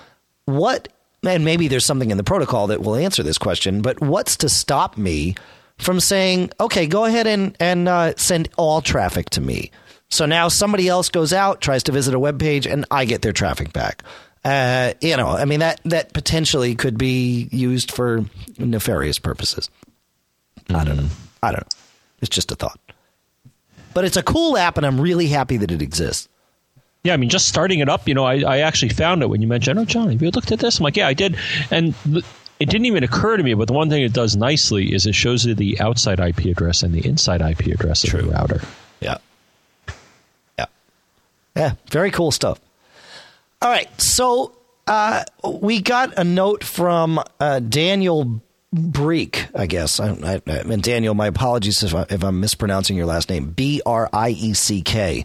What, and maybe there's something in the protocol that will answer this question, but what's to stop me from saying, okay, go ahead and, and uh, send all traffic to me? So now somebody else goes out, tries to visit a web page, and I get their traffic back. Uh, you know, I mean that that potentially could be used for nefarious purposes. I don't know. I don't know. It's just a thought. But it's a cool app, and I'm really happy that it exists.
Yeah, I mean, just starting it up, you know, I, I actually found it when you mentioned, oh, John, have you looked at this? I'm like, yeah, I did. And th- it didn't even occur to me, but the one thing it does nicely is it shows you the outside IP address and the inside IP address of the router.
Yeah. Yeah. Yeah. Very cool stuff. All right. So uh, we got a note from uh, Daniel Brieck, I guess. I, I, and Daniel, my apologies if, I, if I'm mispronouncing your last name. B R I E C K.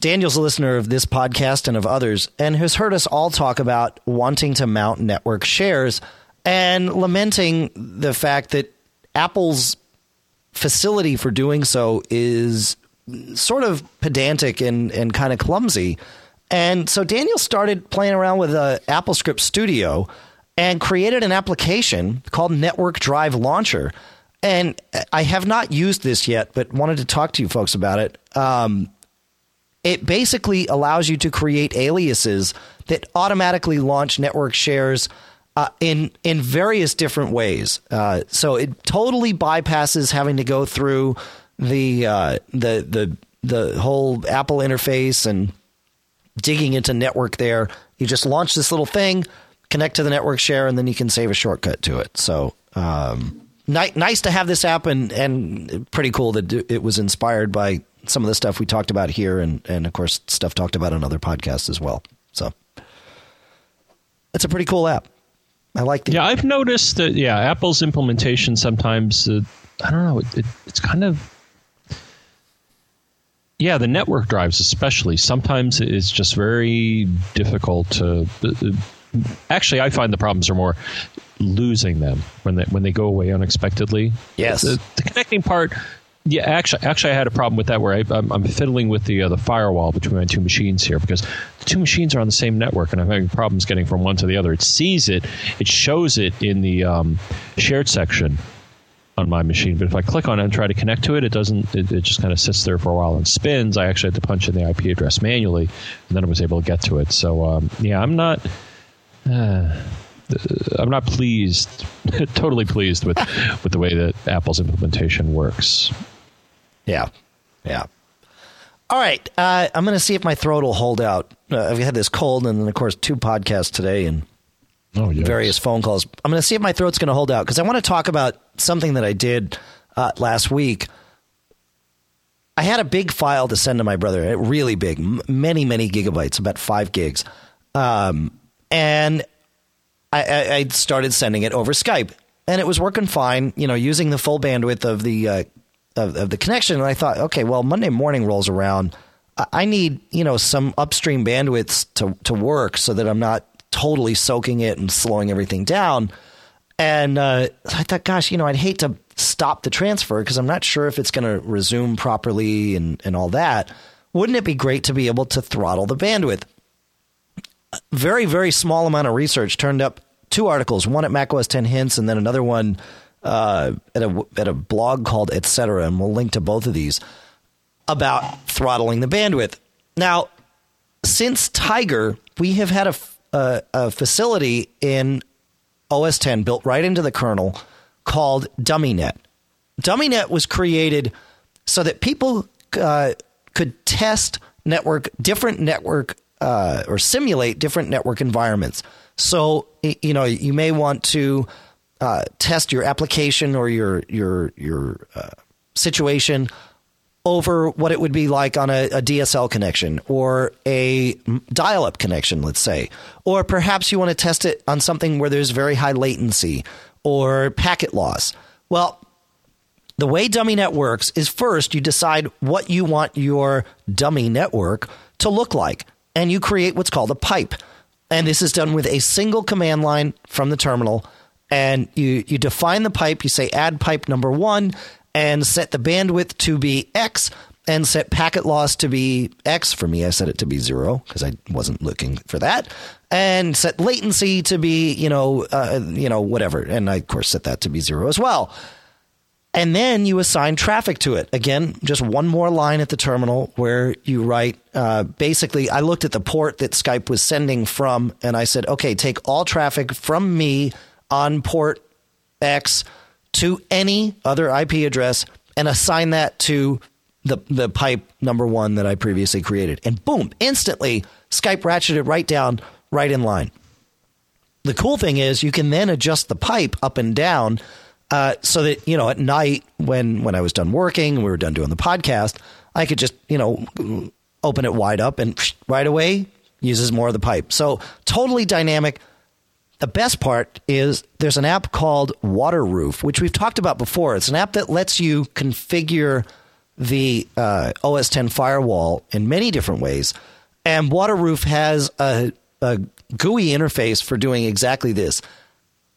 Daniel's a listener of this podcast and of others, and has heard us all talk about wanting to mount network shares and lamenting the fact that Apple's facility for doing so is sort of pedantic and, and kind of clumsy. And so Daniel started playing around with AppleScript Studio and created an application called Network Drive Launcher. And I have not used this yet, but wanted to talk to you folks about it. Um, it basically allows you to create aliases that automatically launch network shares uh, in in various different ways. Uh, so it totally bypasses having to go through the uh, the the the whole Apple interface and digging into network there. You just launch this little thing, connect to the network share, and then you can save a shortcut to it. So um, ni- nice to have this app, and and pretty cool that it was inspired by some of the stuff we talked about here, and and of course stuff talked about on other podcasts as well. So it's a pretty cool app. I like the
Yeah, I've noticed that, yeah, Apple's implementation sometimes, uh, I don't know, it, it, it's kind of. Yeah, the network drives, especially, sometimes it's just very difficult to. Actually, I find the problems are more losing them when they when they go away unexpectedly.
Yes.
the, the connecting part. Yeah, actually, actually, I had a problem with that where I, I'm, I'm fiddling with the uh, the firewall between my two machines here because the two machines are on the same network, and I'm having problems getting from one to the other. It sees it, it shows it in the um, shared section on my machine, but if I click on it and try to connect to it, it doesn't. It, it just kind of sits there for a while and spins. I actually had to punch in the IP address manually, and then I was able to get to it. So um, yeah, I'm not. Uh, I'm not pleased, totally pleased with with the way that Apple's implementation works.
Yeah. Yeah. All right. Uh, I'm going to see if my throat will hold out. Uh, I've had this cold and then, of course, two podcasts today and
Oh, yes.
various phone calls. I'm going to see if my throat's going to hold out because I want to talk about something that I did uh, last week. I had a big file to send to my brother, really big, many, many gigabytes, about five gigs. Um, and I, I, I started sending it over Skype, and it was working fine. You know, using the full bandwidth of the uh, of, of the connection. And I thought, okay, well, Monday morning rolls around. I- I need you know some upstream bandwidths to to work so that I'm not totally soaking it and slowing everything down. And uh, I thought, gosh, you know, I'd hate to stop the transfer because I'm not sure if it's going to resume properly and, and all that. Wouldn't it be great to be able to throttle the bandwidth? very very small amount of research turned up two articles one at macOS 10 hints and then another one uh, at a at a blog called etc and we'll link to both of these about throttling the bandwidth now since tiger we have had a a facility in os 10 built right into the kernel called dummynet dummynet was created so that people uh, could test network different network uh, or simulate different network environments. So you know you may want to uh, test your application or your your your uh, situation over what it would be like on a, a DSL connection or a dial up connection, let's say. Or perhaps you want to test it on something where there's very high latency or packet loss. Well, the way DummyNet works is first you decide what you want your dummy network to look like, and you create what's called a pipe. And this is done with a single command line from the terminal. And you, you define the pipe, you say add pipe number one, and set the bandwidth to be X and set packet loss to be X. For me, I set it to be zero because I wasn't looking for that. And set latency to be, you know, uh, you know, whatever. And I, of course, set that to be zero as well. And then you assign traffic to it. Again, just one more line at the terminal where you write uh, basically, I looked at the port that Skype was sending from, and I said, okay, take all traffic from me on port X to any other IP address and assign that to the the pipe number one that I previously created. And boom, instantly Skype ratcheted right down, right in line. The cool thing is you can then adjust the pipe up and down uh, so that you know at night when when I was done working we were done doing the podcast, I could just you know open it wide up and right away uses more of the pipe. So totally dynamic. The best part is there's an app called Waterroof, which we've talked about before. It's an app that lets you configure the uh, OS 10 firewall in many different ways. And Waterroof has a, a GUI interface for doing exactly this.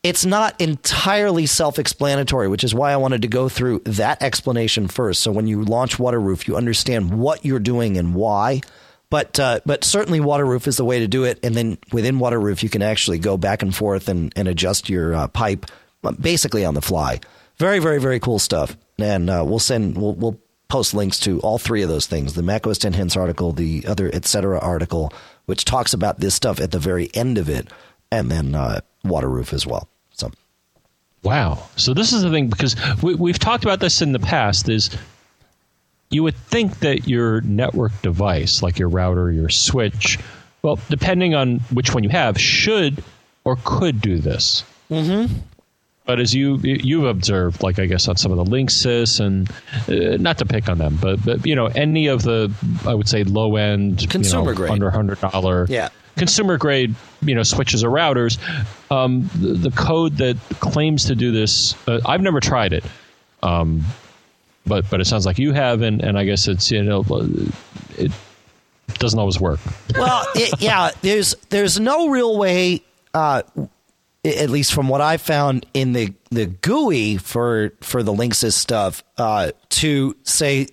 It's not entirely self explanatory, which is why I wanted to go through that explanation first. So when you launch Waterroof, you understand what you're doing and why. But uh, but certainly Waterroof is the way to do it. And then within Waterroof, you can actually go back and forth and, and adjust your uh, pipe uh, basically on the fly. Very very very cool stuff. And uh, we'll send we'll we'll post links to all three of those things: the macOS 10 hints article, the other etc. article, which talks about this stuff at the very end of it, and then uh, Waterroof as well. So.
Wow. So this is the thing because we, we've talked about this in the past. Is you would think that your network device, like your router, your switch, well, depending on which one you have, should or could do this.
Mm-hmm.
But as you you've observed, like I guess on some of the Linksys and uh, not to pick on them, but but you know any of the I would say low end
consumer
you know,
grade
under hundred dollar
yeah
consumer grade you know switches or routers, um, the, the, code that claims to do this, uh, I've never tried it. Um, but but it sounds like you have, and, and I guess it's you know it doesn't always work.
Well, it, yeah, there's there's no real way, uh, at least from what I found in the the GUI for for the Linksys stuff, uh, to say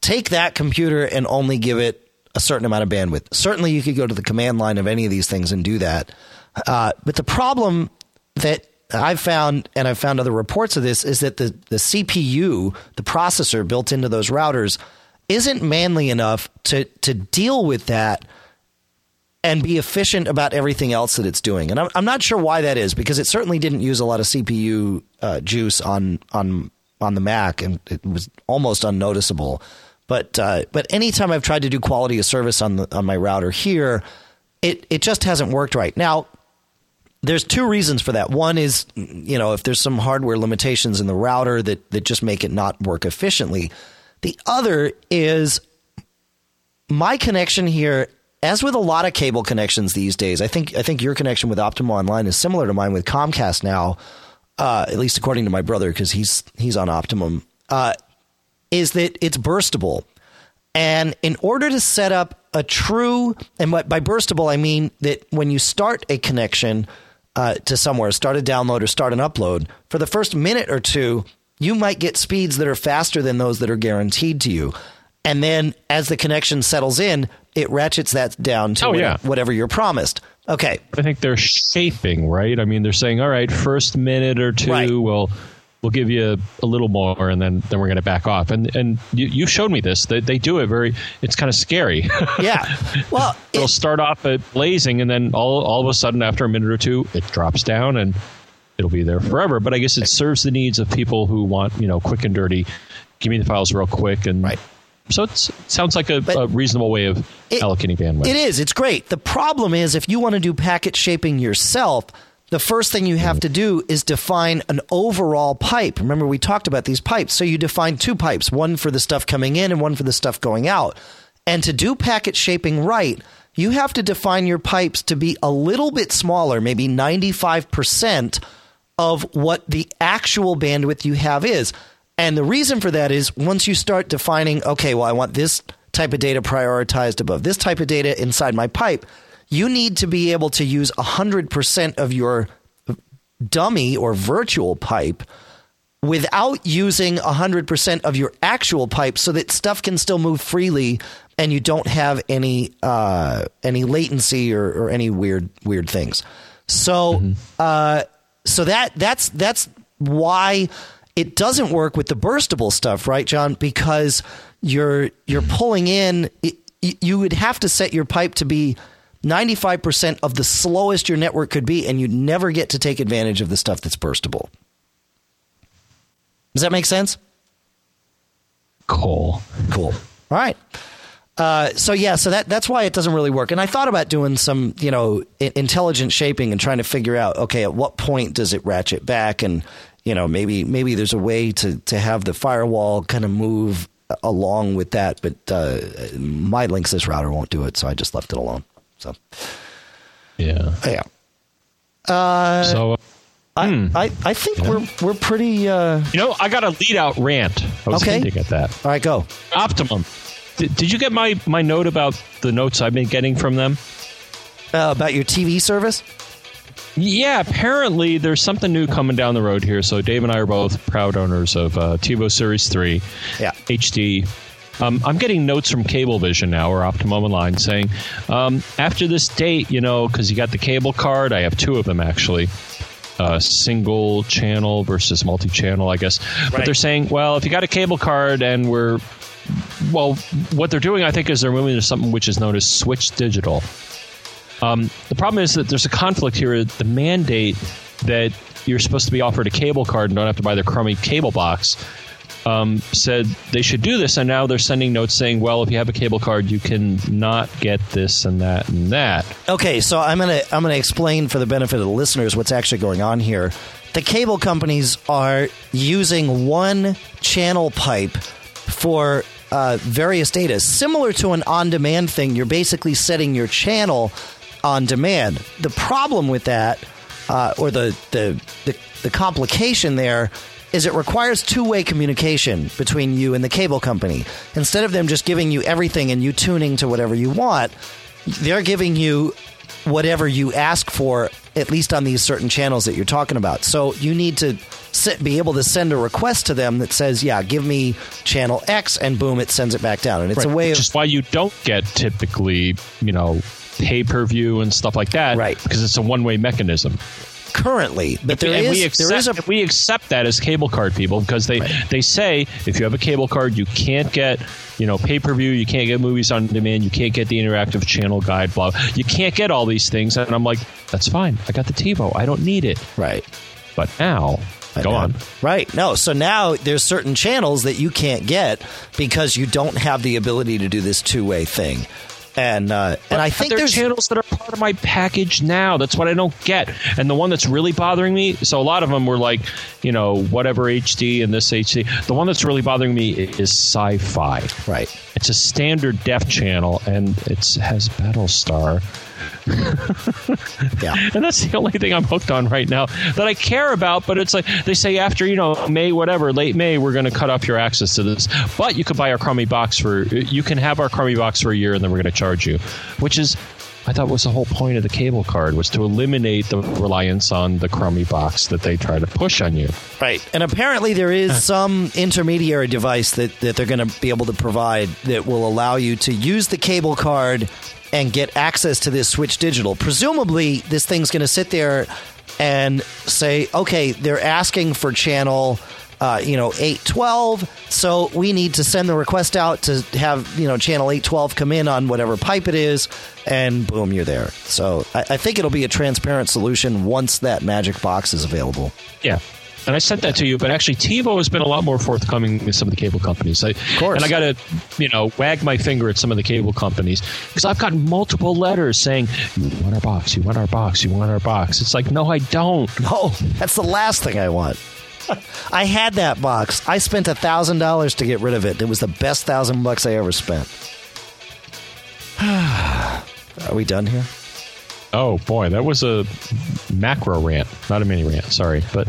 take that computer and only give it a certain amount of bandwidth. Certainly, you could go to the command line of any of these things and do that. Uh, but the problem that I've found, and I've found other reports of this, is that the, the CPU, the processor built into those routers, isn't manly enough to, to deal with that and be efficient about everything else that it's doing. And I'm, I'm not sure why that is because it certainly didn't use a lot of CPU uh, juice on, on, on the Mac and it was almost unnoticeable. But, uh, but anytime I've tried to do quality of service on, the, on my router here, it, it just hasn't worked right. Now, there's two reasons for that. One is, you know, if there's some hardware limitations in the router that, that just make it not work efficiently. The other is my connection here, as with a lot of cable connections these days, I think I think your connection with Optimum Online is similar to mine with Comcast now, uh, at least according to my brother, because he's he's on Optimum. Uh, is that it's burstable. And in order to set up a true, and by burstable, I mean that when you start a connection, uh, to somewhere, start a download or start an upload, for the first minute or two, you might get speeds that are faster than those that are guaranteed to you. And then as the connection settles in, it ratchets that down to
oh,
whatever,
yeah.
whatever you're promised. Okay.
I think they're shaping, right? I mean, they're saying, all right, first minute or two, right. we'll we'll give you a little more and then then we're going to back off. And and you, you showed me this. They, they do it very it's kind of scary.
Yeah. Well
they'll it, start off at blazing and then all all of a sudden after a minute or two it drops down and it'll be there forever. But i guess it serves the needs of people who want you know quick and dirty. Give me the files real quick and
right.
So it sounds like a, a, reasonable way of it, allocating bandwidth.
It is. It's great. The problem is if you want to do packet shaping yourself, the first thing you have to do is define an overall pipe. Remember, we talked about these pipes. So you define two pipes, one for the stuff coming in and one for the stuff going out. And to do packet shaping right, you have to define your pipes to be a little bit smaller, maybe 95% of what the actual bandwidth you have is. And the reason for that is once you start defining, okay, well, I want this type of data prioritized above this type of data inside my pipe, you need to be able to use 100% of your dummy or virtual pipe without using 100% of your actual pipe so that stuff can still move freely and you don't have any uh, any latency or, or, any weird weird things. So mm-hmm. uh, so that that's that's why it doesn't work with the burstable stuff, right, John? Because you're you're pulling in. It, you would have to set your pipe to be 95% of the slowest your network could be, and you'd never get to take advantage of the stuff that's burstable. Does that make sense?
Cool.
Cool. All right. Uh, so yeah, so that that's why it doesn't really work. And I thought about doing some, you know, intelligent shaping and trying to figure out, okay, at what point does it ratchet back, and you know, maybe maybe there's a way to to have the firewall kind of move along with that. But uh, my Linksys router won't do it, so I just left it alone. So
yeah,
yeah. Uh,
so. Uh,
I, hmm. I, I think yeah. we're we're pretty. Uh,
you know, I got a lead out rant. I was
okay.
hinting at that.
All right, go.
Optimum. Did, did you get my, my note about the notes I've been getting from them?
Uh, about your TV service?
Yeah, apparently there's something new coming down the road here. So Dave and I are both proud owners of uh, TiVo Series 3
yeah.
HD. Um, I'm getting notes from Cablevision now or Optimum Online saying, um, after this date, you know, because you got the cable card, I have two of them actually. Uh, single channel versus multi channel, I guess. Right. But they're saying, well, if you got a cable card and we're well, what they're doing, I think, is they're moving to something which is known as switch digital. Um, the problem is that there's a conflict here. The mandate that you're supposed to be offered a cable card and don't have to buy the crummy cable box um, said they should do this, and now they're sending notes saying, "Well, if you have a cable card, you can not get this and that and that."
Okay, so I'm gonna I'm gonna explain for the benefit of the listeners what's actually going on here. The cable companies are using one channel pipe for uh, various data. Similar to an on demand thing, you're basically setting your channel on demand. The problem with that, uh, or the, the, the, the complication there, is it requires two way communication between you and the cable company. Instead of them just giving you everything and you tuning to whatever you want, they're giving you whatever you ask for, at least on these certain channels that you're talking about. So you need to sit, be able to send a request to them that says, "Yeah, give me channel X," and boom, it sends it back down. And it's
right.
a way
Which
of
is why you don't get typically, you know, pay per view and stuff like that,
right?
Because it's a one way mechanism
currently, but there
and
is,
we accept,
there is a
we accept that as cable card people because they right. they say if you have a cable card, you can't get you know pay per view, you can't get movies on demand, you can't get the interactive channel guide, blah, you can't get all these things, and I'm like, that's fine, I got the TiVo, I don't need it,
right?
But now Go on.
Right. No. So now there's certain channels that you can't get because you don't have the ability to do this two way thing. And uh, and I think there's
channels that are my package now. That's what I don't get. And the one that's really bothering me. So a lot of them were like, you know, whatever HD and this HD. The one that's really bothering me is Sci-Fi.
Right.
It's a standard def channel, and it has Battlestar
yeah.
And that's the only thing I'm hooked on right now that I care about. But it's like they say after, you know, May, whatever, late May, we're going to cut off your access to this. But you could buy our crummy box for, you can have our crummy box for a year and then we're going to charge you, which is I thought was the whole point of the cable card was to eliminate the reliance on the crummy box that they try to push on you.
Right. And apparently there is some intermediary device that, that they're going to be able to provide that will allow you to use the cable card and get access to this Switch Digital. Presumably, this thing's going to sit there and say, okay, they're asking for channel. Uh, you know, 812. So we need to send the request out to have, you know, channel 812 come in on whatever pipe it is, and boom, you're there. So I, I think it'll be a transparent solution once that magic box is available.
Yeah. and I sent that to you, but actually TiVo has been a lot more forthcoming with some of the cable companies. I, of
course.
And I got to, you know, wag my finger at some of the cable companies because I've gotten multiple letters saying, "You want our box? You want our box? You want our box?" It's like, no, I don't.
No, that's the last thing I want. I had that box. I spent a thousand dollars to get rid of it. It was the best thousand bucks I ever spent. Are we done here?
Oh boy, that was a macro rant, not a mini rant. Sorry, but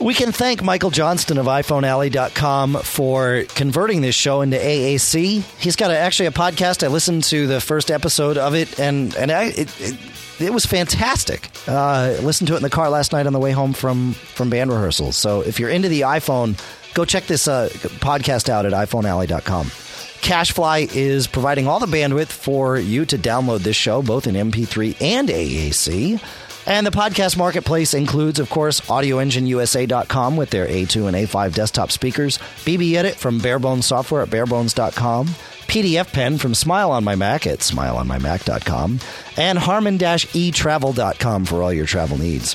We can thank Michael Johnston of iPhoneAlley.com for converting this show into AAC. He's got a, actually a podcast. I listened to the first episode of it, and and I, it, it, it was fantastic. Uh, listened to it in the car last night on the way home from from band rehearsals. So if you're into the iPhone, go check this uh, podcast out at iPhoneAlley.com. CacheFly is providing all the bandwidth for you to download this show, both in MP3 and AAC. And the podcast marketplace includes, of course, AudioEngineUSA.com with their A2 and A5 desktop speakers, BB Edit from Barebones Software at barebones.com, PDF Pen from Smile on My Mac at smileonmymac.com, and Harman-etravel.com for all your travel needs.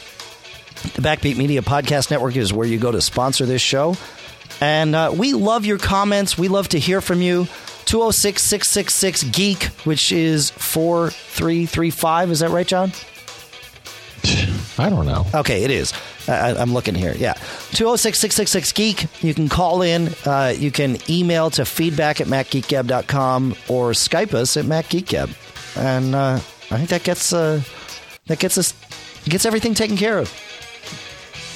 The Backbeat Media Podcast Network is where you go to sponsor this show. And uh, we love your comments. We love to hear from you. 206 666 Geek, which is 4335. Is that right, John?
I don't know.
Okay, it is. I, I'm looking here. Yeah. 206 666 Geek. You can call in. Uh, you can email to feedback at macgeekgab.com or Skype us at macgeekgab. And uh, I think that gets uh, that gets us gets everything taken care of.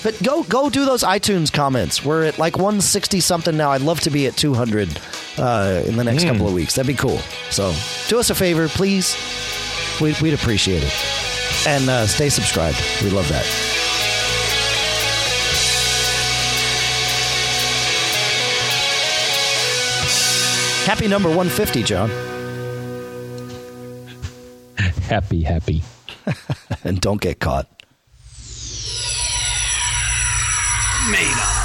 But go go do those iTunes comments. We're at like 160 something now. I'd love to be at 200 uh, in the next couple of weeks. That'd be cool. So do us a favor, please. We'd, we'd appreciate it. And uh, stay subscribed. We love that. Happy number 150, John.
Happy, happy.
And don't get caught.
Made up.